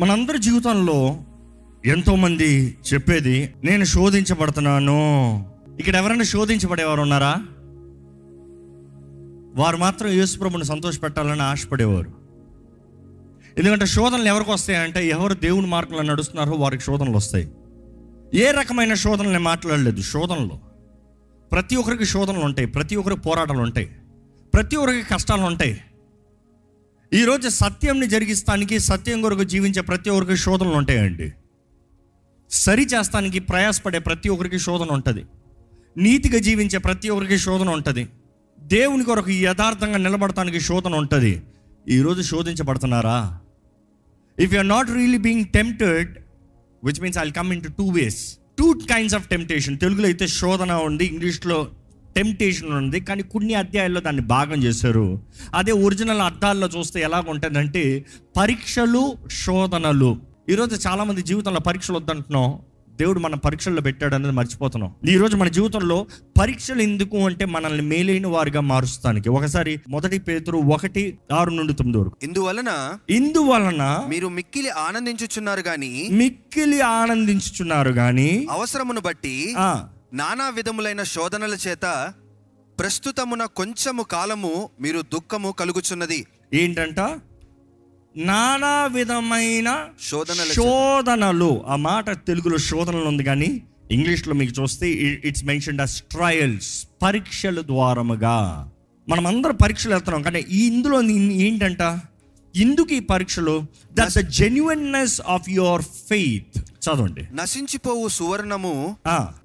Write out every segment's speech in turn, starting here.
మనందరి జీవితంలో ఎంతోమంది చెప్పేది నేను శోధించబడుతున్నాను. ఇక్కడ ఎవరైనా శోధించబడేవారు ఉన్నారా? వారు మాత్రం యేసుప్రభుని సంతోషపెట్టాలని ఆశపడేవారు. ఎందుకంటే శోధనలు ఎవరికి వస్తాయంటే ఎవరు దేవుని మార్గంలో నడుస్తున్నారో వారికి శోధనలు వస్తాయి. ఏ రకమైన శోధనలు నేను మాట్లాడలేదు శోధనలు. ప్రతి ఒక్కరికి శోధనలు ఉంటాయి ప్రతి ఒక్కరికి పోరాటాలు ఉంటాయి ప్రతి ఒక్కరికి కష్టాలు ఉంటాయి. ఈరోజు సత్యంని జరిగిస్తానికి సత్యం కొరకు జీవించే ప్రతి ఒక్కరికి శోధనలు ఉంటాయండి. సరి చేస్తానికి ప్రయాసపడే ప్రతి ఒక్కరికి శోధన ఉంటుంది. నీతిగా జీవించే ప్రతి ఒక్కరికి శోధన ఉంటుంది. దేవుని కొరకు యథార్థంగా నిలబడటానికి శోధన ఉంటుంది. ఈరోజు శోధించబడుతున్నారా? If you are not really being tempted which means I come in to two ways two kinds of temptation తెలుగులో అయితే శోధన ఉంది ఇంగ్లీష్లో టెంప్టేషన్ ఉంది. కానీ కొన్ని అధ్యాయాల్లో దాన్ని భాగం చేశారు. అదే ఒరిజినల్ అర్థాల్లో చూస్తే ఎలా ఉంటుందంటే పరీక్షలు శోధనలు. ఈరోజు చాలామంది జీవితంలో పరీక్షలు వద్దంటున్నాం. దేవుడు మన పరీక్షల్లో పెట్టాడు అనేది మర్చిపోతున్నాం. ఈరోజు మన జీవితంలో పరీక్షలు ఎందుకు అంటే మనల్ని మేలైన వారిగా మారుస్తానికి. ఒకసారి మొదటి పేతురు ఒకటి ఆరు నుండి తొమ్మిది వరకు. ఇందువలన ఇందువలన మీరు మిక్కిలి ఆనందించుచున్నారు గాని మిక్కిలి ఆనందించుచున్నారు గాని అవసరమును బట్టి నానా విధములైన శోధనల చేత ప్రస్తుతమున కొంచెము కాలము మీరు దుఃఖము కలుగుచున్నది. ఏంటంట? నానా విధమైన శోధనల చేత. శోధనలు. ఆ మాట తెలుగులో శోధనలు ఉంది కానీ ఇంగ్లీష్లో మీకు చూస్తే ఇట్స్ మెన్షన్ అస్ ట్రయల్స్ పరీక్షల ద్వారముగా. మనం అందరం పరీక్షలు వెళ్తున్నాం కానీ ఈ ఇందులో ఏంటంట? ఇందుకు ఈ పరీక్షలు? That the genuineness of your faith చదవండి. నశించిపోవు సువర్ణము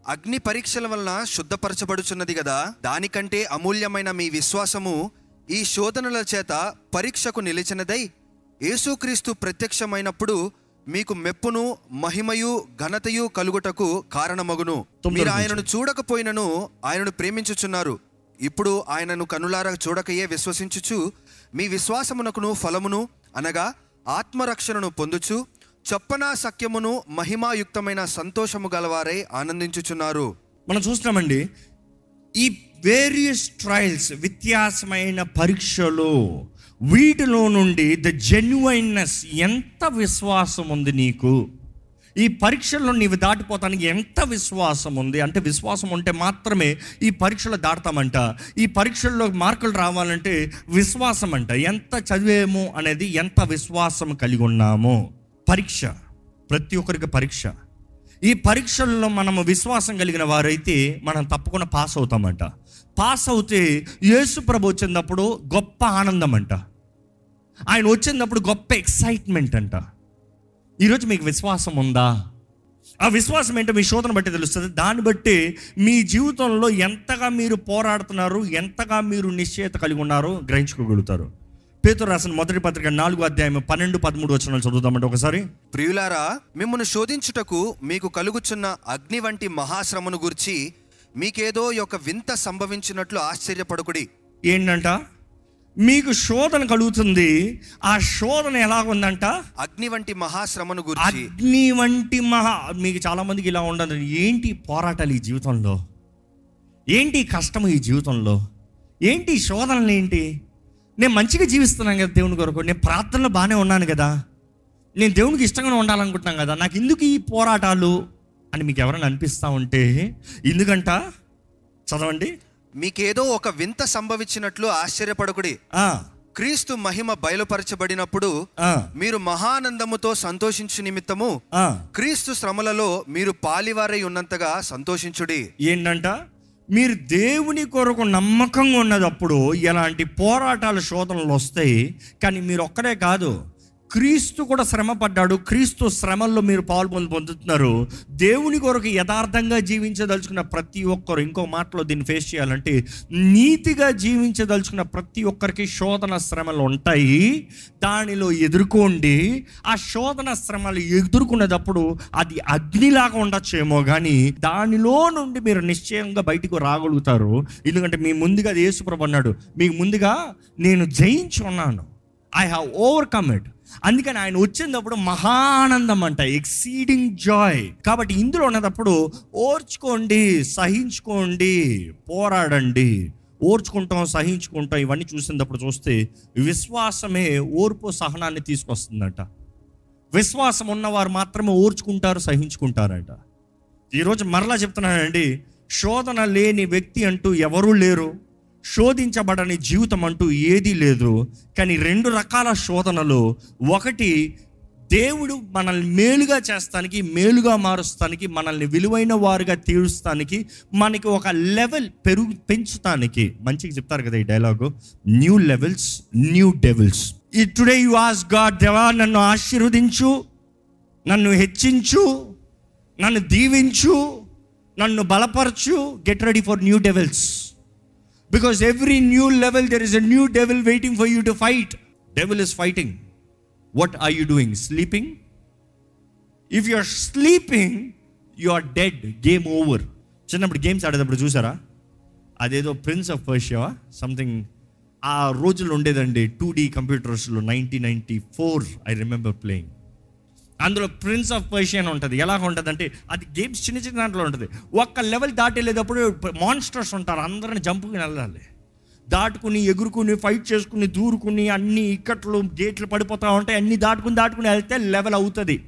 అగ్ని పరీక్షల వలన శుద్ధపరచబడుచున్నది కదా దానికంటే అమూల్యమైన మీ విశ్వాసము ఈ శోధనల చేత పరీక్షకు నిలిచినదై యేసుక్రీస్తు ప్రత్యక్షమైనప్పుడు మీకు మెప్పును మహిమయు ఘనతయు కలుగుటకు కారణమగును. మీరు. ఆయనను చూడకపోయినను ఆయనను ప్రేమించుచున్నారు. ఇప్పుడు ఆయనను కనులారా చూడకయే విశ్వసించుచు మీ విశ్వాసమునకును ఫలమును అనగా ఆత్మరక్షణను పొందుచు చొప్పన సఖ్యమును మహిమాయుక్తమైన సంతోషము గలవారై ఆనందించుచున్నారు. మనం చూస్తున్నామండి ఈ వేరియస్ ట్రయల్స్ వ్యత్యాసమైన పరీక్షలు వీటిలో నుండి ద జెన్యున్నెస్ ఎంత విశ్వాసం ఉంది నీకు? ఈ పరీక్షల్లో నీవు దాటిపోతానికి ఎంత విశ్వాసం ఉంది? అంటే విశ్వాసం ఉంటే మాత్రమే ఈ పరీక్షలు దాటుతామంట. ఈ పరీక్షల్లో మార్కులు రావాలంటే విశ్వాసం అంట ఎంత చదివేమో అనేది ఎంత విశ్వాసం కలిగి ఉన్నామో? పరీక్ష ప్రతి ఒక్కరికి పరీక్ష. ఈ పరీక్షల్లో మనము విశ్వాసం కలిగిన వారైతే మనం తప్పకుండా పాస్ అవుతామంట. పాస్ అవుతే యేసు ప్రభు వచ్చినప్పుడు గొప్ప ఆనందం అంట ఆయన వచ్చినప్పుడు గొప్ప ఎక్సైట్మెంట్ అంట ఈరోజు మీకు విశ్వాసం ఉందా? ఆ విశ్వాసం ఏంటో మీ శోధన బట్టి తెలుస్తుంది. దాన్ని బట్టి మీ జీవితంలో ఎంతగా మీరు పోరాడుతున్నారు ఎంతగా మీరు నిశ్చయత కలిగి ఉన్నారో గ్రహించుకోగలుగుతారు. పేతురు రాసిన మొదటి పత్రిక నాలుగు అధ్యాయం పన్నెండు పదమూడు వచ్చిన చదువుదామంటే ఒకసారి. ప్రియులారా మిమ్మల్ని శోధించుటకు మీకు కలుగుచున్న అగ్ని వంటి మహాశ్రమను గురించి మీకేదో ఒక వింత సంభవించినట్లు ఆశ్చర్యపడుకుడి. ఏంటంట? మీకు శోధన కలుగుతుంది. ఆ శోధన ఎలా ఉందంట అగ్ని వంటి మహాశ్రమను గురించి. అగ్ని వంటి మహా మీకు చాలా మందికి ఇలా ఉండదు ఏంటి పోరాటాలు ఈ జీవితంలో? ఏంటి కష్టం ఈ జీవితంలో? ఏంటి శోధనలు ఏంటి? నేను మంచిగా జీవిస్తున్నాను కదా దేవుని కొరకు. నేను ప్రార్థనలో బాగానే ఉన్నాను కదా. నేను దేవునికి ఇష్టంగా ఉండాలనుకుంటున్నాను కదా. నాకు ఎందుకు ఈ పోరాటాలు అని మీకు ఎవరైనా అనిపిస్తూ ఉంటే ఎందుకంట? చదవండి. మీకేదో ఒక వింత సంభవించినట్లు ఆశ్చర్యపడకుడి. ఆ, క్రీస్తు మహిమ బయలుపరచబడినప్పుడు మీరు మహానందముతో సంతోషించు నిమిత్తము ఆ. క్రీస్తు శ్రమలలో మీరు పాలివారై ఉన్నంతగా సంతోషించుడి. ఏంటంట? మీరు దేవుని కొరకు నమ్మకంగా ఉన్నదప్పుడు ఎలాంటి పోరాటాలు శోధనలు వస్తాయి కానీ మీరు ఒక్కడే కాదు. క్రీస్తు కూడా శ్రమ పడ్డాడు క్రీస్తు శ్రమల్లో మీరు పాలు పొందుతున్నారు. దేవుని కొరకు యథార్థంగా జీవించదలుచుకున్న ప్రతి ఒక్కరు ఇంకో మాటలో దీన్ని ఫేస్ చేయాలంటే నీతిగా జీవించదలుచుకున్న ప్రతి ఒక్కరికి శోధన శ్రమలు ఉంటాయి. దానిలో ఎదుర్కోండి. ఆ శోధన శ్రమలు ఎదుర్కొనేటప్పుడు అది అగ్నిలాగా ఉండొచ్చేమో కానీ దానిలో నుండి మీరు నిశ్చయంగా బయటకు రాగలుగుతారు. ఎందుకంటే మీ ముందుగా అది యేసుప్రభు అన్నాడు మీకు ముందుగా నేను జయించి ఉన్నాను. ఐ హ్యావ్ ఓవర్కమ్ ఇట్ అందుకని ఆయన వచ్చినప్పుడు మహానందం అంట ఎక్సీడింగ్ జాయ్ కాబట్టి ఇందులో ఉన్నప్పుడు ఓర్చుకోండి సహించుకోండి పోరాడండి. ఓర్చుకుంటాం సహించుకుంటాం ఇవన్నీ చూసినప్పుడు చూస్తే విశ్వాసమే ఓర్పు సహనాన్ని తీసుకొస్తుందట. విశ్వాసం ఉన్నవారు మాత్రమే ఓర్చుకుంటారు సహించుకుంటారట. ఈరోజు మరలా చెప్తున్నానండి శోధన లేని వ్యక్తి అంటూ ఎవరూ లేరు. శోధించబడని జీవితం అంటూ ఏదీ లేదు. కానీ రెండు రకాల శోధనలు. ఒకటి దేవుడు మనల్ని మేలుగా చేస్తానికి మేలుగా మారుస్తానికి మనల్ని విలువైన వారుగా తీరుస్తానికి మనకి ఒక లెవెల్ పెరుగు పెంచుతానికి. మంచిగా చెప్తారు కదా ఈ dialogue. New levels new devils. ఈ టుడే యు ఆస్ గాడ్ దేవా నన్ను ఆశీర్వదించు నన్ను హెచ్చించు నన్ను దీవించు నన్ను బలపరచు. Get ready for new devils. Because every new level there is a new devil waiting for you to fight devil is fighting what are you doing sleeping if you are sleeping you are dead game over చిన్నప్పుడు games ఆడేటప్పుడు చూసారా? అదేదో prince of Persia something ఆ రోజుల్లో ఉండేదండి. Two D కంప్యూటర్స్లో nineteen ninety four I remember playing అందులో prince of Persian ఉంటుంది. ఎలా ఉంటుంది అంటే అది గేమ్స్ చిన్న చిన్న దాంట్లో ఉంటుంది. ఒక్క లెవెల్ దాటి వెళ్ళేటప్పుడు మాన్స్టర్స్ ఉంటారు. అందరిని జంపుకుని వెళ్ళాలి. దాటుకుని ఎగురుకుని ఫైట్ చేసుకుని దూరుకుని అన్ని ఇక్కట్లు గేట్లు పడిపోతూ ఉంటాయి. అన్ని దాటుకుని దాటుకుని వెళ్తే లెవెల్ అవుతుంది.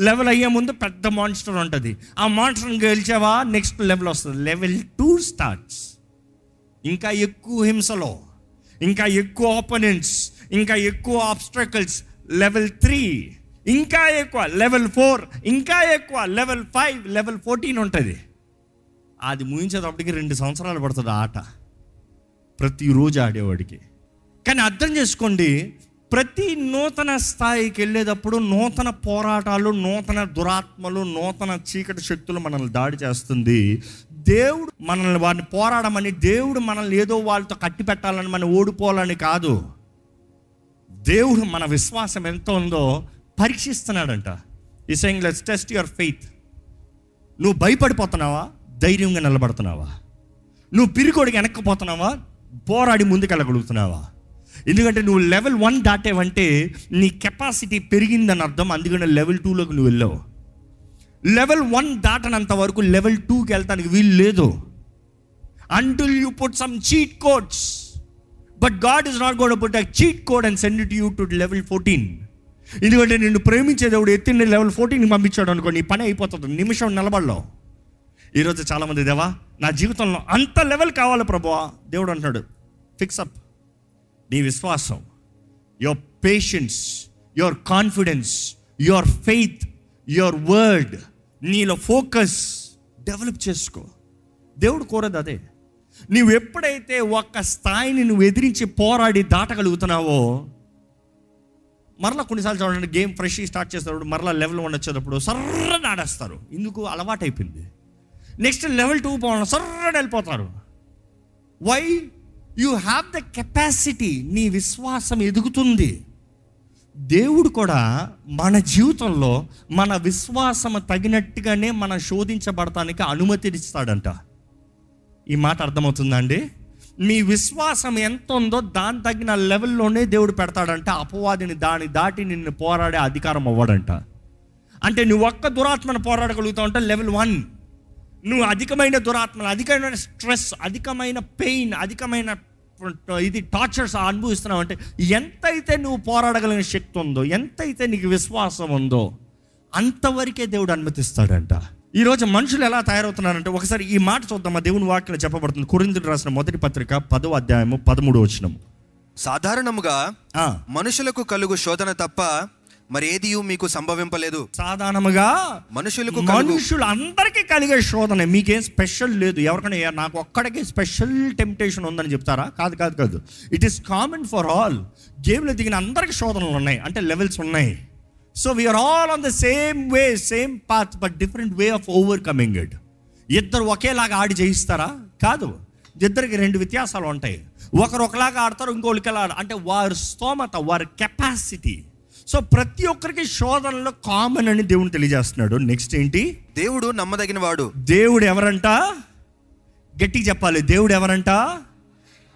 లెవెల్ అయ్యే ముందు పెద్ద మాన్స్టర్ ఉంటుంది. ఆ మాన్స్టర్ని గెలిచావా? నెక్స్ట్ లెవెల్ వస్తుంది. లెవెల్ టూ స్టార్ట్స్ ఇంకా ఎక్కువ హింసలో ఇంకా ఎక్కువ ఆపోనెంట్స్ ఇంకా ఎక్కువ ఆబ్స్ట్రకల్స్ లెవెల్ త్రీ ఇంకా ఎక్కువ లెవెల్ ఫోర్ ఇంకా ఎక్కువ లెవెల్ ఫైవ్ లెవెల్ ఫోర్టీన్ ఉంటుంది. అది ముగించేటప్పటికి రెండు సంవత్సరాలు పడుతుంది ఆట. ప్రతిరోజు ఆడేవాడికి. కానీ అర్థం చేసుకోండి ప్రతి నూతన స్థాయికి వెళ్ళేటప్పుడు నూతన పోరాటాలు నూతన దురాత్మలు నూతన చీకటి శక్తులు మనల్ని దాడి చేస్తుంది. దేవుడు మనల్ని వారిని పోరాడమని దేవుడు మనల్ని ఏదో వాళ్ళతో కట్టి పెట్టాలని మనం ఓడిపోవాలని కాదు. దేవుడు మన విశ్వాసం ఎంత ఉందో పరీక్షిస్తున్నాడంట. ఈ saying let's test your faith నువ్వు భయపడిపోతున్నావా? ధైర్యంగా నిలబడుతున్నావా? నువ్వు పిరికోడికి వెనక్కిపోతున్నావా? పోరాడి ముందుకెళ్ళగలుగుతున్నావా? ఎందుకంటే నువ్వు లెవెల్ వన్ దాటేవంటే నీ కెపాసిటీ పెరిగిందని అర్థం. అందుకనే లెవెల్ టూలోకి నువ్వు వెళ్ళావు. లెవెల్ వన్ దాటనంత వరకు లెవెల్ టూకి వెళ్తానికి వీలు లేదు. Until you put some cheat codes but God is not God put a cheat code and send it you to level fourteen ఎందుకంటే నిన్ను ప్రేమించే దేవుడు ఎత్తిన లెవెల్ ఫోర్టీన్కి పంపించాడు అనుకో నీ పని అయిపోతుంది. నిమిషం నిలబడలో. ఈరోజు చాలామంది దేవా నా జీవితంలో అంత లెవెల్ కావాలి ప్రభువా. దేవుడు అంటాడు ఫిక్స్ అప్ నీ విశ్వాసం your patience your confidence your faith your word నీలో ఫోకస్ డెవలప్ చేసుకో. దేవుడు కోరదు అదే. నువ్వు ఎప్పుడైతే ఒక్క స్థాయిని నువ్వు ఎదిరించి పోరాడి దాటగలుగుతున్నావో మరలా కొన్నిసార్లు చూడండి గేమ్ ఫ్రెష్ స్టార్ట్ చేసేటప్పుడు మరలా లెవెల్ వన్ వచ్చేటప్పుడు సర్రని ఆడేస్తారు. ఇందుకు అలవాటైపోయింది నెక్స్ట్ లెవెల్ టూ పోవడం సర్రని వెళ్ళిపోతారు. Why you have the capacity నీ విశ్వాసం ఎదుగుతుంది. దేవుడు కూడా మన జీవితంలో మన విశ్వాసం తగినట్టుగానే మనం శోధించబడటానికి అనుమతినిస్తాడంట. ఈ మాట అర్థమవుతుందా అండి? మీ విశ్వాసం ఎంత ఉందో దాని తగిన లెవెల్లోనే దేవుడు పెడతాడంట. అపవాదిని దాని దాటి నిన్ను పోరాడే అధికారం అవ్వడంట. అంటే నువ్వు ఒక్క దురాత్మను పోరాడగలుగుతావు అంటే లెవెల్ వన్. నువ్వు అధికమైన దురాత్మలు అధికమైన స్ట్రెస్ అధికమైన పెయిన్ అధికమైన ఇది టార్చర్స్ అనుభవిస్తున్నావు అంటే ఎంతైతే నువ్వు పోరాడగలిగిన శక్తి ఉందో ఎంతైతే నీకు విశ్వాసం ఉందో అంతవరకే దేవుడు అనుమతిస్తాడంట. ఈరోజు మనుషులు ఎలా తయారవుతున్నారంటే ఒకసారి ఈ మాట చూద్దామా దేవుని వాక్యం చెప్పబడుతుంది. కురిందుడు రాసిన మొదటి పత్రిక పదో అధ్యాయము పదమూడు వచ్చినము సాధారణముగా మనుషులకు కలుగు శోధన తప్ప మరి ఏది మీకు సంభవింపలేదు. సాధారణముగా మనుషులకు మనుషులు అందరికీ కలిగే శోధన. మీకేం స్పెషల్ లేదు. ఎవరికైనా "ఏ, నాకు ఒక్కడికి స్పెషల్ టెంప్టేషన్ ఉందని చెప్తారా? కాదు కాదు కాదు. It is common for all గేమ్లో దిగిన అందరికి శోధనలు ఉన్నాయి. అంటే లెవెల్స్ ఉన్నాయి. So we are all on the same way same path but different way of overcoming it ఇద్దరు ఒకేలాగా ఆడి జయిస్తారా? కాదు. ఇద్దరికి రెండు వ్యత్యాసాలు ఉంటాయి. ఒకరు ఒకలాగా ఆడతారు ఇంకొకరికి ఎలా ఆడ- అంటే వారి స్తోమత వారి కెపాసిటీ. సో ప్రతి ఒక్కరికి శోధనలో కామన్ అని దేవుని తెలియజేస్తున్నాడు. నెక్స్ట్ ఏంటి? దేవుడు నమ్మదగిన వాడు. దేవుడు ఎవరంట? గట్టిగా చెప్పాలి. దేవుడు ఎవరంట?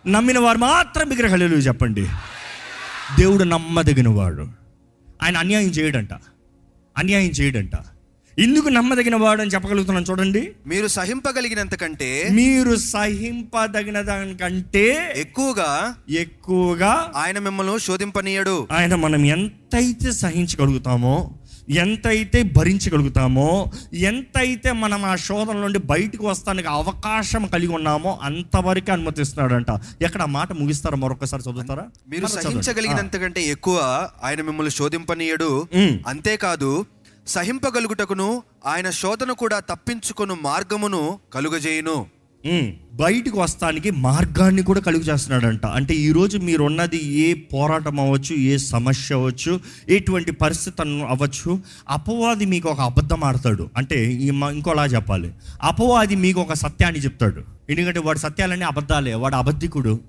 నమ్మిన వారు మాత్రం విగ్రహాలు చెప్పండి. దేవుడు నమ్మదగిన వాడు. ఆయన అన్యాయం చేయడంట. అన్యాయం చేయడంట. ఎందుకు నమ్మదగిన వాడు అని చెప్పగలుగుతున్నాను చూడండి. మీరు సహింపగలిగినంత కంటే మీరు సహింపదగిన దానికంటే ఎక్కువగా ఎక్కువగా ఆయన మిమ్మల్ని శోధింపనీయడు. ఆయన మనం ఎంతైతే సహించగలుగుతామో ఎంతైతే భరించగలుగుతామో ఎంతైతే మనం ఆ శోధన నుండి బయటకు వస్తానికి అవకాశం కలిగి ఉన్నామో అంతవరకు అనుమతిస్తున్నాడంట. ఎక్కడ ఆ మాట ముగిస్తారా మరొకసారి చదువుతారా? మీరు. సహించగలిగినంత కంటే ఎక్కువ ఆయన మిమ్మల్ని శోధింపనీయడు. అంతేకాదు సహింపగలుగుటకును ఆయన శోధన కూడా తప్పించుకొను మార్గమును కలుగజేయును. బయటకు వస్తానికి మార్గాన్ని కూడా కలుగు చేస్తున్నాడంట. అంటే ఈరోజు మీరు ఉన్నది ఏ పోరాటం అవ్వచ్చు ఏ సమస్య అవ్వచ్చు ఎటువంటి పరిస్థితి అవ్వచ్చు అపవాది మీకు ఒక అబద్ధం ఆడతాడు. అంటే ఇంకోలా చెప్పాలి. అపవాది మీకు ఒక సత్యాన్ని చెప్తాడు. ఎందుకంటే వాడు సత్యాలన్నీ అబద్ధాలే. వాడు అబద్ధికుడు.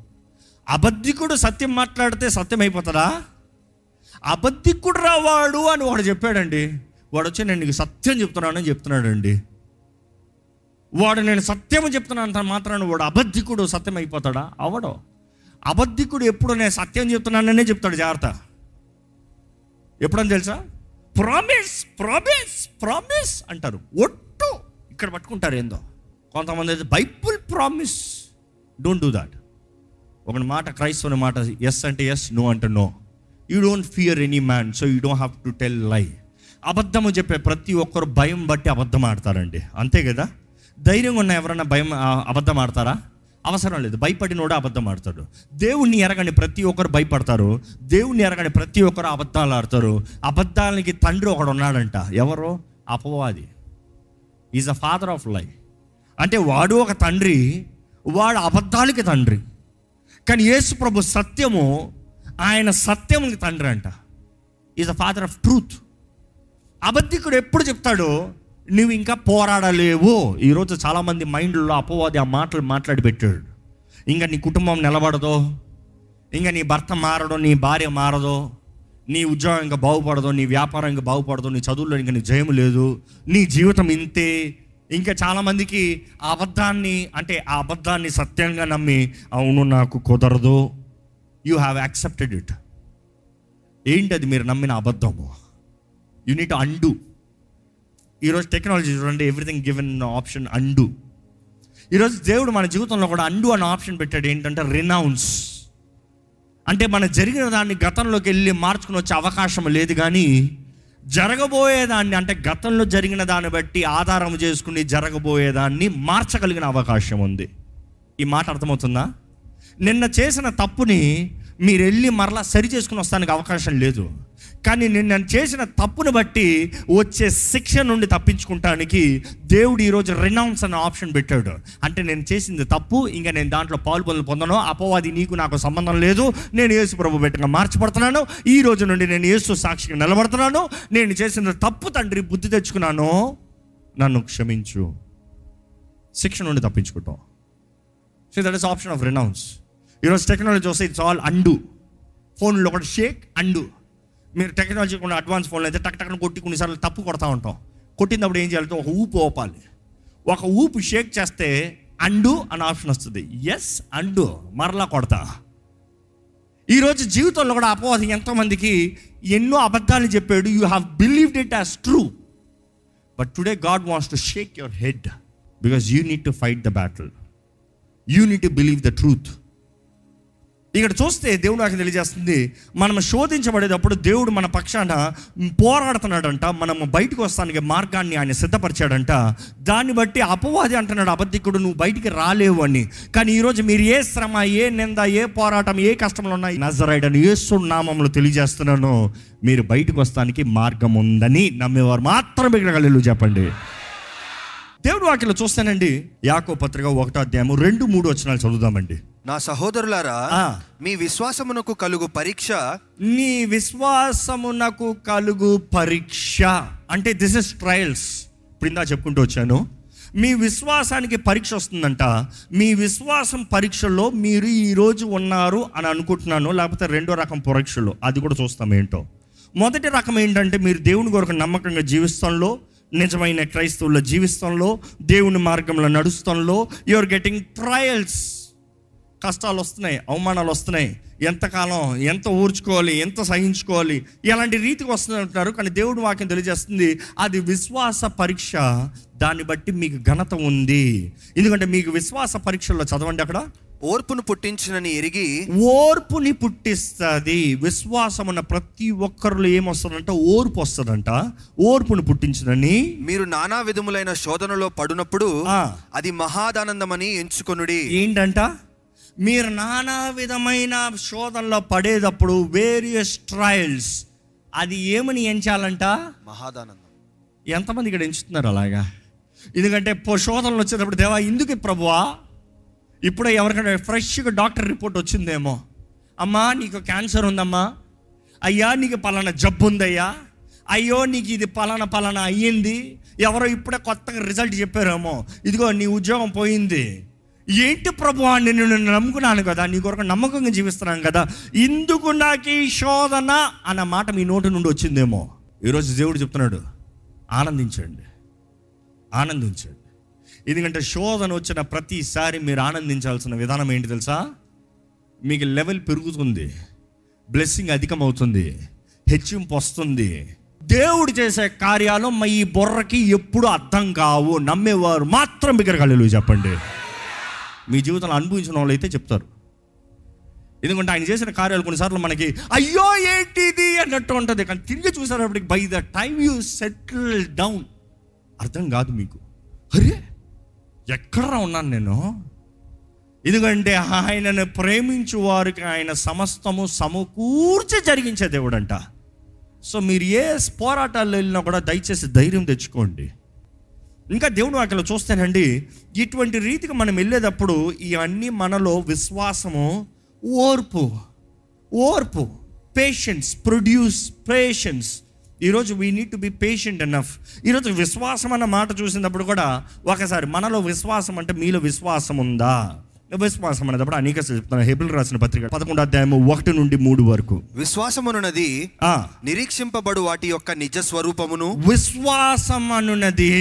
అబద్ధికుడు సత్యం మాట్లాడితే సత్యం అయిపోతుందా? అబద్ధికుడు రావాడు అని వాడు చెప్పాడండి. వాడు వచ్చి నేను నీకు సత్యం చెప్తున్నానని చెప్తున్నాడండి. వాడు నేను సత్యము చెప్తున్నాను మాత్రాన వాడు అబద్ధికుడు సత్యం అయిపోతాడా అవడో. అబద్ధికుడు ఎప్పుడు నేను సత్యం చెప్తున్నాననే చెప్తాడు జాగ్రత్త. ఎప్పుడని తెలుసా? ప్రామిస్ ప్రామిస్ ప్రామిస్ అంటారు. ఒట్టు ఇక్కడ పట్టుకుంటారు ఏందో. కొంతమంది అయితే Bible promise don't do that. ఒక మాట క్రైస్తవుని మాట ఎస్ అంటే ఎస్ నో అంటే no you don't fear any man so you don't have to tell lie అబద్ధము చెప్పే ప్రతి ఒక్కరు భయం బట్టి అబద్ధం ఆడతారండి. అంతే కదా? ధైర్యంగా ఉన్న ఎవరైనా భయం అబద్ధం ఆడతారా? అవసరం లేదు. భయపడినోడు అబద్ధం ఆడతాడు. దేవుణ్ణి ఎరగని ప్రతి ఒక్కరు భయపడతారు. దేవుణ్ణి ఎరగని ప్రతి ఒక్కరు అబద్ధాలు ఆడతారు. అబద్ధాలకి తండ్రి ఒకడు ఉన్నాడంట. ఎవరు? అపవాది. Is a father of life అంటే వాడు ఒక తండ్రి వాడు అబద్ధాలకి తండ్రి. కానీ యేసు ప్రభు సత్యము ఆయన సత్యమునికి తండ్రి అంట. Is a father of truth అబద్ధికుడు ఎప్పుడు చెప్తాడో? నువ్వు ఇంకా పోరాడలేవు ఈరోజు చాలామంది మైండ్లో అపవాది ఆ మాటలు మాట్లాడి పెట్టాడు ఇంకా నీ కుటుంబం నిలబడదు. ఇంకా నీ భర్త మారదు నీ భార్య మారదు. నీ ఉద్యోగం ఇంకా బాగుపడదు నీ వ్యాపారం ఇంకా బాగుపడదు నీ చదువుల్లో ఇంకా నీ జయం లేదు. నీ జీవితం ఇంతే. ఇంకా చాలామందికి ఆ అబద్ధాన్ని అంటే ఆ అబద్ధాన్ని సత్యంగా నమ్మి అవును నాకు కుదరదు. యూ హ్యావ్ యాక్సెప్టెడ్ ఇట్ ఏంటి అది మీరు నమ్మిన అబద్ధము? యూనిట్ అండు ఈరోజు టెక్నాలజీ చూడండి ఎవ్రీథింగ్ గివెన్ ఆప్షన్ అండు ఈరోజు దేవుడు మన జీవితంలో కూడా అండు అనే ఆప్షన్ పెట్టాడు ఏంటంటే రినౌన్స్ అంటే మన జరిగిన దాన్ని గతంలోకి వెళ్ళి మార్చుకుని వచ్చే అవకాశం లేదు కానీ జరగబోయేదాన్ని అంటే గతంలో జరిగిన దాన్ని బట్టి ఆధారం చేసుకుని జరగబోయేదాన్ని మార్చగలిగిన అవకాశం ఉంది. ఈ మాట అర్థమవుతుందా? నిన్న చేసిన తప్పుని మీరు వెళ్ళి మరలా సరి చేసుకుని వస్తానికి అవకాశం లేదు. కానీ నేను చేసిన తప్పును బట్టి వచ్చే శిక్ష నుండి తప్పించుకుంటానికి దేవుడు ఈరోజు రినౌన్స్ అనే ఆప్షన్ పెట్టాడు. అంటే నేను చేసింది తప్పు ఇంకా నేను దాంట్లో పాల్పొందులు పొందను అపవాది నీకు నాకు సంబంధం లేదు నేను యేసు ప్రభు పెట్టగా మార్చబడుతున్నాను ఈ రోజు నుండి నేను యేసు సాక్షిగా నిలబడుతున్నాను నేను చేసిన తప్పు తండ్రి బుద్ధి తెచ్చుకున్నాను నన్ను క్షమించు. శిక్ష నుండి తప్పించుకుంటాం. So that is option of renounce ఈరోజు టెక్నాలజీ వస్తే ఇట్స్ ఆల్ అండు ఫోన్లో ఒకటి షేక్ అండు మీరు టెక్నాలజీ కొన్ని అడ్వాన్స్ ఫోన్లు అయితే టక్ టక్ను కొట్టి కొన్నిసార్లు తప్పు కొడతా ఉంటాం. కొట్టినప్పుడు ఏం చేయాలంటే ఒక ఊపు ఓపాలి ఒక ఊపు షేక్ చేస్తే అండు అనే ఆప్షన్ వస్తుంది. ఎస్ అండు మరలా కొడతా. ఈరోజు జీవితంలో కూడా అపవాదం ఎంతోమందికి ఎన్నో అబద్ధాలు చెప్పాడు. You have believed it as true but today God wants to shake your head because you need to fight the battle you need to believe the truth ఇక్కడ చూస్తే దేవుడు నాకు తెలియజేస్తుంది మనం శోధించబడేటప్పుడు దేవుడు మన పక్షాన పోరాడుతున్నాడంట మనం బయటకు వస్తానికి మార్గాన్ని ఆయన సిద్ధపరిచాడంట. దాన్ని బట్టి అపవాది అంటున్నాడు అబద్ధికుడు నువ్వు బయటికి రాలేవు అని. కానీ ఈరోజు మీరు ఏ శ్రమ ఏ నింద ఏ పోరాటం ఏ కష్టంలో ఉన్నాయి నజరైడ్ అని యేసు నామంలో తెలియజేస్తున్నాను మీరు బయటకు వస్తానికి మార్గం ఉందని నమ్మేవారు మాత్రమే ఇక్కడ చెప్పండి. దేవుడు వాక్యలో చూస్తానండి యాకో పత్రిక ఒకటో అధ్యాయము రెండు మూడు వచ్చినాలు చదువుదామండి. నా సహోదరులారా. మీ విశ్వాసమునకు కలుగు పరీక్ష. నీ విశ్వాసమునకు కలుగు పరీక్ష. అంటే దిస్ ఇస్ ట్రయల్స్ ఇప్పుడు చెప్పుకుంటూ వచ్చాను. మీ విశ్వాసానికి పరీక్ష వస్తుందంట. మీ విశ్వాసం పరీక్షలో మీరు ఈరోజు ఉన్నారు అని అనుకుంటున్నాను. లేకపోతే రెండో రకం పరీక్షలు. అది కూడా చూస్తాం ఏంటో. మొదటి రకం ఏంటంటే మీరు దేవుని కొరకు నమ్మకంగా జీవిస్తంలో నిజమైన క్రైస్తవుల జీవిస్తంలో దేవుని మార్గంలో నడుస్తంలో యు ఆర్ గెటింగ్ ట్రయల్స్ కష్టాలు వస్తున్నాయి అవమానాలు వస్తున్నాయి ఎంతకాలం ఎంత ఊర్చుకోవాలి ఎంత సహించుకోవాలి ఇలాంటి రీతికి వస్తుంది అంటున్నారు. కానీ దేవుడు వాక్యం తెలియజేస్తుంది అది విశ్వాస పరీక్ష. దాన్ని బట్టి మీకు ఘనత ఉంది. ఎందుకంటే మీకు విశ్వాస పరీక్షల్లో చదవండి అక్కడ. ఓర్పును పుట్టించునని ఎరిగి ఓర్పుని పుట్టిస్తుంది. విశ్వాసం ఉన్న ప్రతి ఒక్కరిలో ఏమొస్తుందంట? ఓర్పు వస్తుందంట. ఓర్పుని పుట్టించదని మీరు నానా విధములైన శోధనలో పడునప్పుడు. అది మహాదానందమని ఎంచుకొనుడి. ఏంటంట? మీరు నానా విధమైన శోధనలో పడేటప్పుడు వేరియస్ ట్రయల్స్ అది ఏమని ఎంచాలంట? మహాదానందం. ఎంతమంది ఇక్కడ ఎంచుతున్నారు అలాగా? ఎందుకంటే శోధనలు వచ్చేటప్పుడు దేవా ఎందుకు ప్రభువా? ఇప్పుడే ఎవరికైనా ఫ్రెష్గా డాక్టర్ రిపోర్ట్ వచ్చిందేమో. అమ్మా నీకు క్యాన్సర్ ఉందమ్మా. అయ్యా నీకు పలానా జబ్బు ఉందయ్యా. అయ్యో నీకు ఇది పలానా పలానా అయ్యింది. ఎవరో ఇప్పుడే కొత్తగా రిజల్ట్ చెప్పారేమో. ఇదిగో నీ ఉద్యోగం పోయింది. ఏంటి ప్రభు నేను నిన్ను నమ్ముకున్నాను కదా నీ కొరకు నమ్మకంగా జీవిస్తున్నాను కదా ఇందుకు నాకు ఈ శోధన అన్న మాట మీ నోటి నుండి వచ్చిందేమో. ఈరోజు దేవుడు చెప్తున్నాడు ఆనందించండి ఆనందించండి. ఎందుకంటే శోధన వచ్చిన ప్రతిసారి మీరు ఆనందించాల్సిన విధానం ఏంటి తెలుసా? మీకు లెవెల్ పెరుగుతుంది బ్లెస్సింగ్ అధికమవుతుంది హెచ్చింపు వస్తుంది. దేవుడు చేసే కార్యాలు మా ఈ బుర్రకి ఎప్పుడు అర్థం కావు నమ్మేవారు మాత్రం బిగ్గరగా చెప్పండి. మీ జీవితంలో అనుభవించిన వాళ్ళు అయితే చెప్తారు. ఎందుకంటే ఆయన చేసిన కార్యాలు కొన్నిసార్లు మనకి అయ్యో ఏంటిది? అన్నట్టు ఉంటుంది. కానీ తిరిగి చూసేటప్పటికి by the time you settle down అర్థం కాదు మీకు. అరే ఎక్కడ ఉన్నాను నేను? ఎందుకంటే ఆయనను ప్రేమించు వారికి ఆయన సమస్తము సమకూర్చి జరిగించే దేవుడంట. సో మీరు ఏ పోరాటాల్లో వెళ్ళినా కూడా దయచేసి ధైర్యం తెచ్చుకోండి. ఇంకా దేవుడు అక్కడ చూస్తానండి ఇటువంటి రీతికి మనం వెళ్ళేటప్పుడు ఇవన్నీ మనలో విశ్వాసము ఓర్పు ఓర్పు పేషెన్స్ ప్రొడ్యూస్ పేషెన్స్ ఈరోజు we need to be patient enough ఈరోజు విశ్వాసం అన్న మాట చూసినప్పుడు కూడా ఒకసారి మనలో విశ్వాసం అంటే మీలో విశ్వాసం ఉందా? విశ్వాసం అనేటప్పుడు అనేక చెప్తాను హెబిల్ రాసిన పత్రిక పదకొండు అధ్యాయము ఒకటి నుండి మూడు వరకు. విశ్వాసమునున్నది ఆ, నిరీక్షింపబడు వాటి యొక్క నిజ స్వరూపమును విశ్వాసం అనున్నది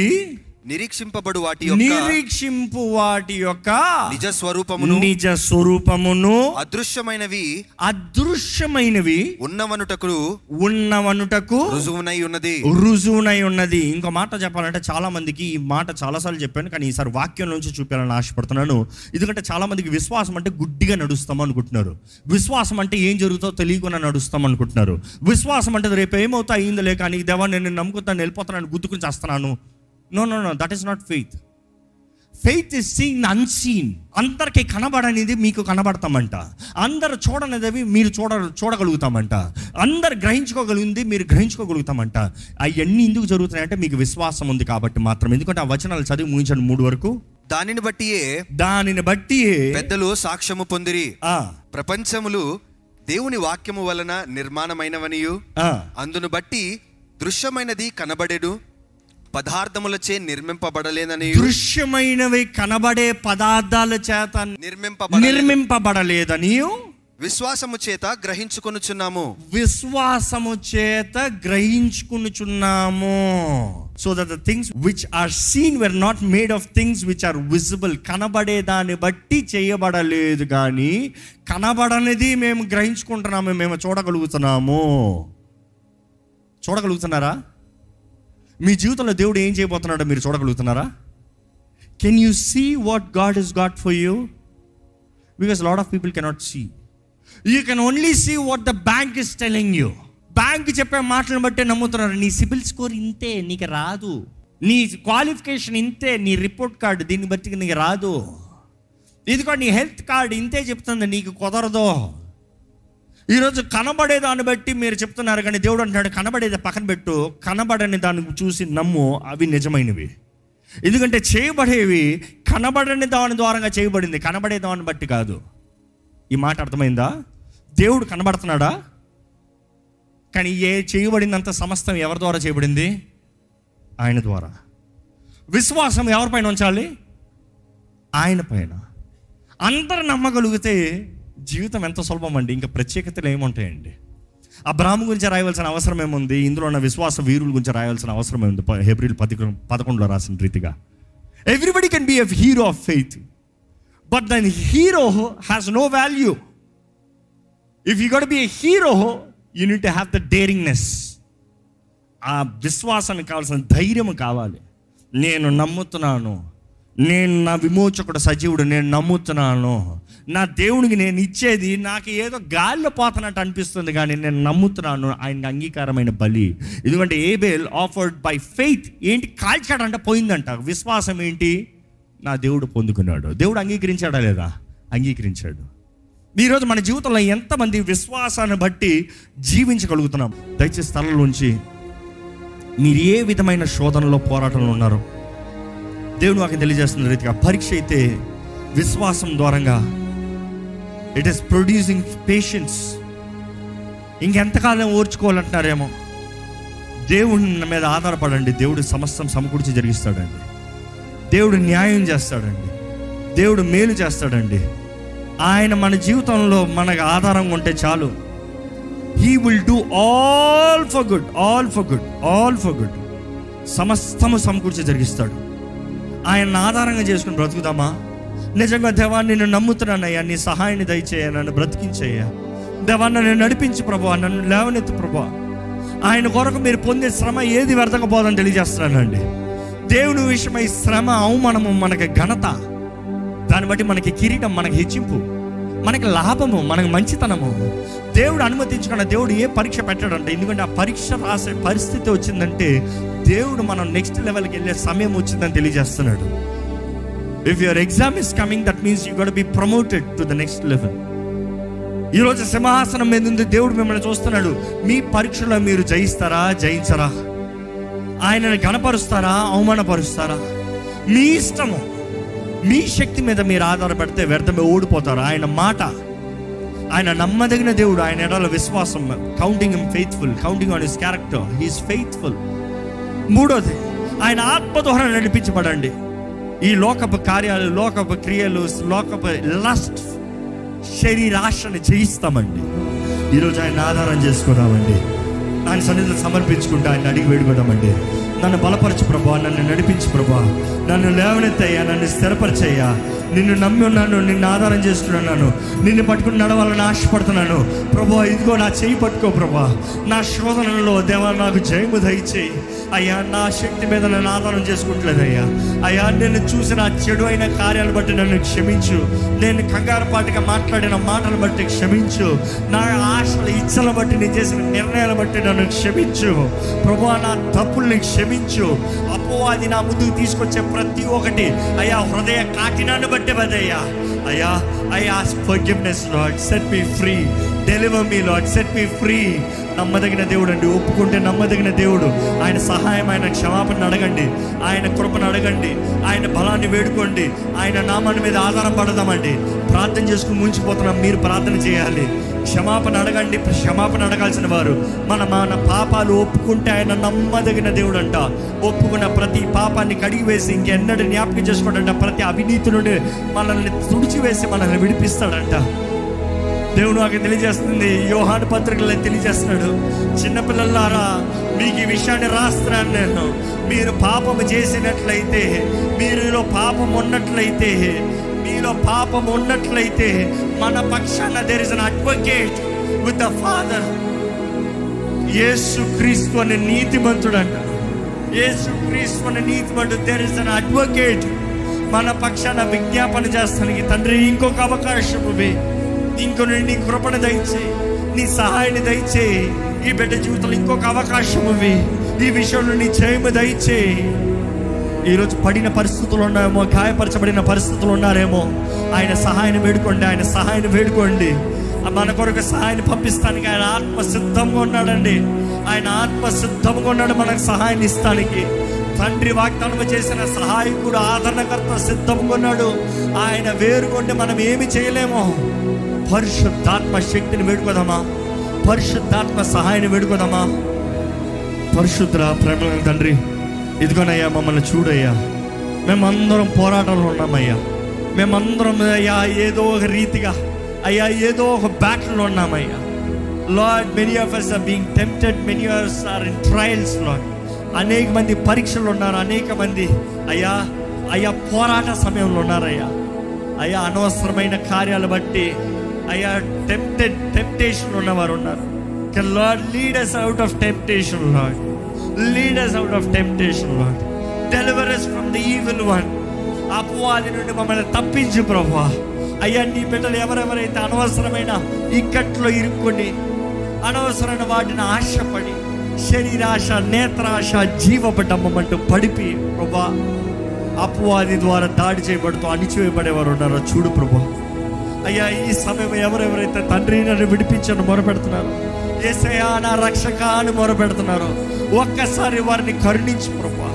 నిరీక్షింపబడు వాటి నిరీక్షింపు వాటి యొక్క నిజ స్వరూపమును నిజ స్వరూపమును అదృశ్యమైనవి అదృశ్యమైనవి ఉన్నవనుటకు ఉన్నవనుటకు రుజువునై ఉన్నది. రుజువునై ఉన్నది. ఇంకో మాట చెప్పాలంటే చాలా మందికి ఈ మాట చాలాసార్లు చెప్పాను కానీ ఈసారి వాక్యం నుంచి చూపించాలని ఆశపడుతున్నాను. ఎందుకంటే చాలా మందికి విశ్వాసం అంటే గుడ్డిగా నడుస్తాం అనుకుంటున్నారు. విశ్వాసం అంటే ఏం జరుగుతుందో తెలియకుండా నడుస్తాం అనుకుంటున్నారు. విశ్వాసం అంటే రేపు ఏమవుతా అయిందిలే కానీ దేవా నేను నమ్ముకుతాను వెళ్ళిపోతాను గుద్దుకుని చేస్తున్నాను. No no no that is not faith faith is seen unseen అందరికి కనబడనిది మీకు కనబడతామంట. అందరు చూడనిది మీరు చూడ చూడగలుగుతామంట. అందరు గ్రహించుకోగలిగింది మీరు గ్రహించుకోగలుగుతామంట. అవన్నీ ఎందుకు జరుగుతున్నాయంటే మీకు విశ్వాసం ఉంది కాబట్టి మాత్రం ఎందుకంటే ఆ వచనాలు చదివి ముగించండి మూడు వరకు. దానిని బట్టియే దానిని బట్టి పెద్దలు సాక్ష్యము పొందిరి. ఆ, ప్రపంచములు దేవుని వాక్యము వలన నిర్మాణమైనవనియు. అందును బట్టి దృశ్యమైనది కనబడెడు పదార్థములచే నిర్మింపబడలేదని దృశ్యమైనవి కనబడే పదార్థాల చేత నిర్మింపబడ నిర్మింపబడలేదని విశ్వాసము చేత గ్రహించుకొనుచున్నాము. విశ్వాసము చేత గ్రహించుకునుచున్నాము. So that the things which are seen were not made of things which are visible కనబడే దాన్ని బట్టి చేయబడలేదు కానీ కనబడనిది మేము గ్రహించుకుంటున్నాము మేము చూడగలుగుతున్నాము. చూడగలుగుతున్నారా? మీ జీవితంలో దేవుడు ఏం చేయబోతున్నాడో మీరు చూడగలుగుతున్నారా? Can you see what God is God for you because lot of people cannot see you can only see what the bank is telling you bank చెప్పే మాటలను బట్టే నమ్ముతున్నారు. నీ సిబిల్ స్కోర్ ఇంతే నీకు రాదు. నీ క్వాలిఫికేషన్ ఇంతే నీ రిపోర్ట్ కార్డు దీన్ని బట్టి నీకు రాదు. ఇదిగో నీ హెల్త్ కార్డు ఇంతే చెప్తుంది నీకు కుదరదు. ఈరోజు కనబడే దాన్ని బట్టి మీరు చెప్తున్నారు కానీ దేవుడు అంటున్నాడు కనబడేది పక్కన పెట్టు కనబడని దాన్ని చూసి నమ్ము అవి నిజమైనవి. ఎందుకంటే చేయబడేవి కనబడని దాని ద్వారా చేయబడింది. కనబడే దాన్ని బట్టి కాదు. ఈ మాట అర్థమైందా? దేవుడు కనబడుతున్నాడా? కానీ ఏ చేయబడినంత సమస్తం ఎవరి ద్వారా చేయబడింది? ఆయన ద్వారా. విశ్వాసం ఎవరిపైన ఉంచాలి? ఆయన పైన. అందరు నమ్మగలిగితే జీవితం ఎంత సులభం అండి ఇంకా ప్రత్యేకతలు ఏముంటాయండి? అబ్రాహ్మ గురించి రాయవలసిన అవసరం ఏముంది? ఇందులో ఉన్న విశ్వాస వీరుల గురించి రాయవలసిన అవసరం ఏముంది? హెబ్రిల్ పది పదకొండులో రాసిన రీతిగా. Everybody can be a hero of faith but then hero has no value if you got be a hero you need have the daringness ఆ విశ్వాసానికి కావాల్సిన ధైర్యం కావాలి. నేను నమ్ముతున్నాను. నేను నా విమోచకుడు సజీవుడు నేను నమ్ముతున్నాను. నా దేవునికి నేను ఇచ్చేది నాకు ఏదో గాల్లో పోతున్నట్టు అనిపిస్తుంది కానీ నేను నమ్ముతున్నాను. ఆయనకి అంగీకారమైన బలి. ఎందుకంటే ఏబేల్ ఆఫర్డ్ బై ఫెయిత్. ఏంటి? కాల్చాడంట పోయిందంట. విశ్వాసం ఏంటి? నా దేవుడు పొందుకున్నాడు. దేవుడు అంగీకరించాడా లేదా? అంగీకరించాడు. ఈరోజు మన జీవితంలో ఎంతమంది విశ్వాసాన్ని బట్టి జీవించగలుగుతున్నాం. దయచేసి స్థలంలోంచి మీరు ఏ విధమైన శోధనలో పోరాటంలో ఉన్నారో? దేవుడు నాకు తెలియజేస్తున్న రీతిగా పరీక్ష అయితే విశ్వాసం ద్వారంగా ఇట్ ఈస్ ప్రొడ్యూసింగ్ పేషెన్స్ ఇంకెంతకాలం ఓర్చుకోవాలంటున్నారేమో. దేవుడి మీద ఆధారపడండి. దేవుడు సమస్తం సమకూర్చి జరిగిస్తాడండి. దేవుడు న్యాయం చేస్తాడండి. దేవుడు మేలు చేస్తాడండి. ఆయన మన జీవితంలో మనకు ఆధారంగా ఉంటే చాలు. He will do all for good all for good all for good సమస్తము సమకూర్చి జరిగిస్తాడు. ఆయన ఆధారంగా చేసుకుని బ్రతుకుదామా? నిజంగా దేవా నేను నమ్ముతున్నానయ్యా నీ సహాయాన్ని దయచేయ నన్ను బ్రతికించేయ్యా దేవా నన్ను నడిపించి ప్రభా నన్ను లేవనెత్తు ప్రభా. ఆయన కొరకు మీరు పొందే శ్రమ ఏది వ్యర్థకపోదని తెలియజేస్తున్నానండి. దేవుని విషయమై శ్రమ అవమానము మనకి ఘనత. దాన్ని బట్టి మనకి కిరీటం మనకి హెచ్చింపు. మనకి లాభము మనకు మంచితనము. దేవుడు అనుమతించుకున్న దేవుడు ఏ పరీక్ష పెట్టాడంటే ఎందుకంటే ఆ పరీక్ష రాసే పరిస్థితి వచ్చిందంటే దేవుడు మనం నెక్స్ట్ లెవెల్కి వెళ్ళే సమయం వచ్చిందని తెలియజేస్తున్నాడు. If your exam is coming that means you got be promoted to the next level ఈరోజు సింహాసనం మీద ఉంది దేవుడు మిమ్మల్ని చూస్తున్నాడు. మీ పరీక్షలో మీరు జయిస్తారా జయించరా? ఆయనను గణపరుస్తారా అవమానపరుస్తారా? మీ ఇష్టము. మీ శక్తి మీద మీరు ఆధారపడితే వ్యర్థమే ఓడిపోతారు. ఆయన మాట ఆయన నమ్మదగిన దేవుడు ఆయన ఎడల విశ్వాసం. Counting him faithful counting on his character he's faithful మూడోది ఆయన ఆత్మ ద్వారా నడిపించబడండి. ఈ లోకపు కార్యాలు లోకపు క్రియలు లోకపు లస్ట్ శరీరాశని జయిస్తామండి. ఈరోజు ఆయన ఆధారం చేసుకున్నామండి ఆయన సన్నిధిలో సమర్పించుకుంటే ఆయన అడిగి వేడుకోదామండి. నన్ను బలపరచు ప్రభా నన్ను నడిపించు ప్రభా. నన్ను లేవనెత్తయ్యా నన్ను స్థిరపరిచయ్యా. నిన్ను నమ్మి ఉన్నాను నిన్ను ఆధారం చేసుకున్నాను నిన్ను పట్టుకుని నడవాలని ఆశపడుతున్నాను. ప్రభా ఇదిగో నా చేయి పట్టుకో ప్రభా. నా శోధనలో దేవా నాకు జయము దయచేయి. అయ్యా నా శక్తి మీద నన్ను ఆధారం చేసుకుంటలేదయ్యా అయ్యా. నేను చూసిన చెడు అయిన కార్యాలు బట్టి నన్ను క్షమించు. నేను కంగారపాటుగా మాట్లాడిన మాటలు బట్టి క్షమించు. నా ఆశల ఇచ్చల బట్టి నేను చేసిన నిర్ణయాలు బట్టి నన్ను క్షమించు. ప్రభు నా తప్పుల్ని క్షమించు. అపోవాది నా ముందుకు తీసుకొచ్చే ప్రతి ఒక్కటి అయ్యా హృదయ కాకినాన్ని బట్టి బదయ్యా అయ్యా I ask forgiveness lord set me free deliver me lord set me free నమ్మదగిన దేవుడు అండి ఒప్పుకుంటే నమ్మదగిన దేవుడు. ఆయన సహాయం ఆయన క్షమాపణ అడగండి. ఆయన కృపను అడగండి. ఆయన బలాన్ని వేడుకోండి. ఆయన నామాన్ని మీద ఆధారపడదామండి. ప్రార్థన చేసుకుని ముంచిపోతున్నాం. మీరు ప్రార్థన చేయాలి. క్షమాపణ అడగండి. క్షమాపణ అడగాల్సిన వారు మన మన పాపాలు ఒప్పుకుంటే ఆయన నమ్మదగిన దేవుడు అంట ఒప్పుకున్న ప్రతి పాపాన్ని కడిగి వేసి ఇంకెన్నడూ జ్ఞాపకం చేసుకోడంట. ప్రతి అవినీతి నుండి మనల్ని తుడిచివేసి మనల్ని విడిపిస్తాడంట. దేవుడు నాకు తెలియజేస్తుంది. యోహాను పత్రికల్లో తెలియజేస్తున్నాడు. చిన్నపిల్లలారా మీకు ఈ విషయాన్ని రాస్తున్నాను నేను. మీరు పాపము చేసినట్లయితే మీరులో పాపం ఉన్నట్లయితే నీలో పాపం ఉన్నట్లయితే మన పక్షాన there is an advocate with the father యేసు క్రీస్తు అనే నీతిమంతుడంట. యేసు క్రీస్తు అనే నీతిమంతుడు దేర్ ఇస్ అన్ అడ్వకేట్ మన పక్షాన విజ్ఞాపన చేస్తానికి. తండ్రి ఇంకొక అవకాశం ఇవి ఇంకో నీ కృపణ దయచేయి. నీ సహాయాన్ని దయచేయి. ఈ బిడ్డ జీవితంలో ఇంకొక అవకాశం ఇవి ఈ విషయంలో నీ చేయము దయచేయి. ఈరోజు పడిన పరిస్థితులు ఉన్నాయేమో గాయపరచబడిన పరిస్థితులు ఉన్నారేమో. ఆయన సహాయాన్ని వేడుకోండి ఆయన సహాయం వేడుకోండి. మన కొరకు సహాయాన్ని పంపిస్తానికి ఆయన ఆత్మ సిద్ధంగా ఉన్నాడండి. ఆయన ఆత్మ సిద్ధంగా ఉన్నాడు మనకు సహాయాన్ని ఇస్తానికి. తండ్రి వాగ్దానం చేసిన సహాయకుడు ఆదరణకర్త సిద్ధంగా ఉన్నాడు. ఆయన వేరుకుంటే మనం ఏమి చేయలేమో. పరిశుద్ధాత్మ శక్తిని వేడుకోదామా పరిశుద్ధాత్మ సహాయాన్ని వేడుకోదామా పరిశుద్ధ ప్రేమ తండ్రి ఇదిగోనయ్యా మమ్మల్ని చూడయ్యా. మేమందరం పోరాటంలో ఉన్నామయ్యా. మేమందరం అయ్యా ఏదో ఒక రీతిగా అయ్యా ఏదో ఒక బ్యాటిల్లో ఉన్నామయ్యా. Lord many of us are being tempted many of are in trials lord అనేక మంది పరీక్షలు ఉన్నారు అనేక మంది అయ్యా అయ్యా పోరాట సమయంలో ఉన్నారయ్యా. అయ్యా అనవసరమైన కార్యాలు బట్టి అయ్యా టెంప్టెడ్ టెంప్టేషన్ ఉన్నవారు ఉన్నారు. Can lord lead us out of temptation lord lead out of temptation one deliver us from the evil one అపవాది నుండి మమ్మల్ని తప్పించు ప్రభా. అయ్యా నీ బిడ్డలు ఎవరెవరైతే అనవసరమైన ఇక్కట్లో ఇరుక్కొని అనవసరమైన వాటిని ఆశపడి శరీరాశ నేత్రాశ జీవపడ్డమ్మంటూ పడిపి ప్రభా. అపవాది ద్వారా దాడి చేయబడుతూ అణిచివేయబడేవారు ఉన్నారో చూడు ప్రభా. అయ్యా ఈ సమయం ఎవరెవరైతే తండ్రి నన్ను విడిపించను మొరపెడుతున్నారు ఏసయా నా రక్షక అని మొరపెడుతున్నారు. ఒక్కసారి వారిని కరుణించు ప్రభా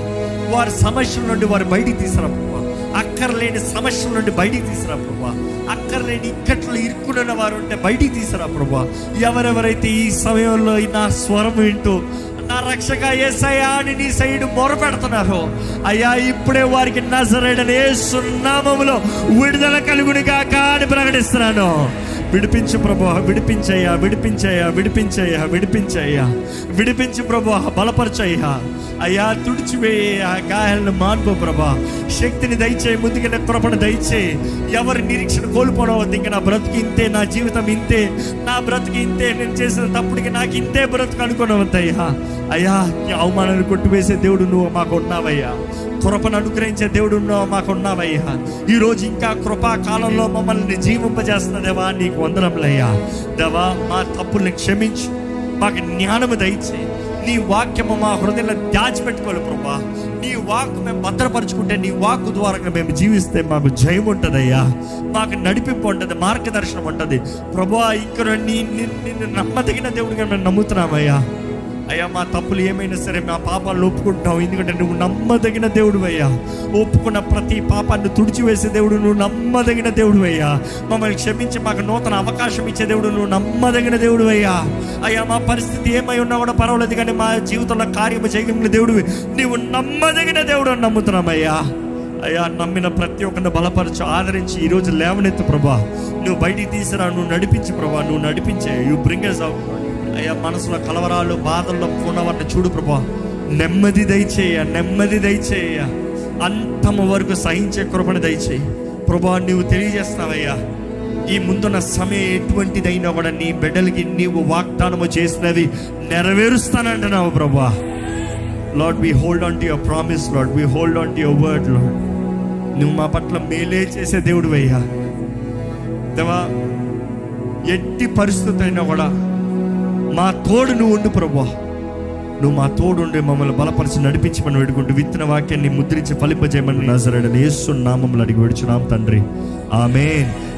వారి సమస్యల నుండి వారు బయటికి తీసుకురా ప్రభా అక్కర్లేని సమస్యల నుండి బయటికి తీసుకురా ప్రభా అక్కర్లేని ఇక్కట్లు ఇరుక్కున్న వారు ఉంటే బయటికి తీసుకురా ప్రభా ఎవరెవరైతే ఈ సమయంలో నా స్వరం వింటూ నా రక్షక ఏసయ్యా అని నీ సైడ్ మొరపెడుతున్నారు అయ్యా ఇప్పుడే వారికి నజరేడని సున్నామములో విడుదల కలుగునిగా అని ప్రకటిస్తున్నాను. విడిపించు ప్రభా విడిపించయ్యా విడిపించయ్యా విడిపించయ్యా విడిపించయ్యా. విడిపించు ప్రభా బలపరచయ్యా. అయ్యా తుడిచివేయ గాయాలను మార్పు ప్రభా శక్తిని దయచేయి ముందుగా కృపను దయచేయి ఎవరి నిరీక్షణ కోల్పోవద్దు ఇంకా నా బ్రతుకు ఇంతే నా జీవితం ఇంతే నా బ్రతుకు ఇంతే నేను చేసిన తప్పుడికి నాకు ఇంతే బ్రతుకు అనుకున్నవద్దయ్యా అయ్యా అవమానాన్ని కొట్టివేసే దేవుడు నువ్వు మాకు ఉన్నావయ్యా. కృపను అనుగ్రహించే దేవుడు నువ్వు మాకు ఉన్నావయ్యా. ఈరోజు ఇంకా కృపా కాలంలో మమ్మల్ని జీవింపజేస్తున్న దేవా నీకు వందనములయ్యా. దేవా మా తప్పుల్ని క్షమించు. మాకు జ్ఞానము దయచే నీ వాక్యము మా హృదయంలో దాచిపెట్టుకోవాలి ప్రభా. నీ వాక్ మేము భద్రపరుచుకుంటే నీ వాక్ ద్వారా మేము జీవిస్తే మాకు జయం ఉంటుందయ్యా. మాకు నడిపింపు ఉంటుంది మార్గదర్శనం ఉంటుంది. ప్రభా ఇక్కడ నీ నీ- నిన్ను నమ్మదగిన దేవుడిగా మేము నమ్ముతున్నామయ్యా. అయ్యా మా తప్పులు ఏమైనా సరే మా పాపాలను ఒప్పుకుంటావు ఎందుకంటే నువ్వు నమ్మదగిన దేవుడు అయ్యా. ఒప్పుకున్న ప్రతి పాపాన్ని తుడిచివేసే దేవుడు నువ్వు నమ్మదగిన దేవుడు అయ్యా. మమ్మల్ని క్షమించి మాకు నూతన అవకాశం ఇచ్చే దేవుడు నువ్వు నమ్మదగిన దేవుడు అయ్యా. అయ్యా మా పరిస్థితి ఏమై ఉన్నా కూడా పర్వాలేదు కానీ మా జీవితంలో కార్యము చేయగలిగిన దేవుడు నువ్వు నమ్మదగిన దేవుడు అని నమ్ముతున్నామయ్యా అయ్యా. నమ్మిన ప్రతి ఒక్కరిని బలపరచు ఆదరించి ఈరోజు లేవనెత్తు ప్రభా. నువ్వు బయటికి తీసిరా నువ్వు నడిపించు ప్రభా నువ్వు నడిపించే. యూ బ్రింగర్స్ అవుట్ అయ్యా మనసులో కలవరాలు బాధల్లో ఉన్నవారిని చూడు ప్రభా. నెమ్మది దయచేయ నెమ్మది దయచేయ. అంతము వరకు సహించే కృపణ దయచేయి. ప్రభా నువ్వు తెలియజేస్తావయ్యా. ఈ ముందున్న సమయం ఎటువంటిదైనా కూడా నీ బిడ్డలకి నీవు వాగ్దానము చేసినవి నెరవేరుస్తానంటున్నావు ప్రభా. Lord we hold on to your promise lord we hold on to your word lord నువ్వు మా పట్ల మేలే చేసే దేవుడు అయ్యా దేవా ఎట్టి పరిస్థితి అయినా కూడా మా తోడు నువ్వు ఉండు ప్రభా నువ్వు మా తోడు ఉండి మమ్మల్ని బలపరిచి నడిపించమని వేడుకుంటూ విత్తన వాక్యాన్ని ముద్రించి ఫలింపజేయమని నజరడని యేసు నామములు అడిగి విడుచున్నాం తండ్రి. ఆమెన్.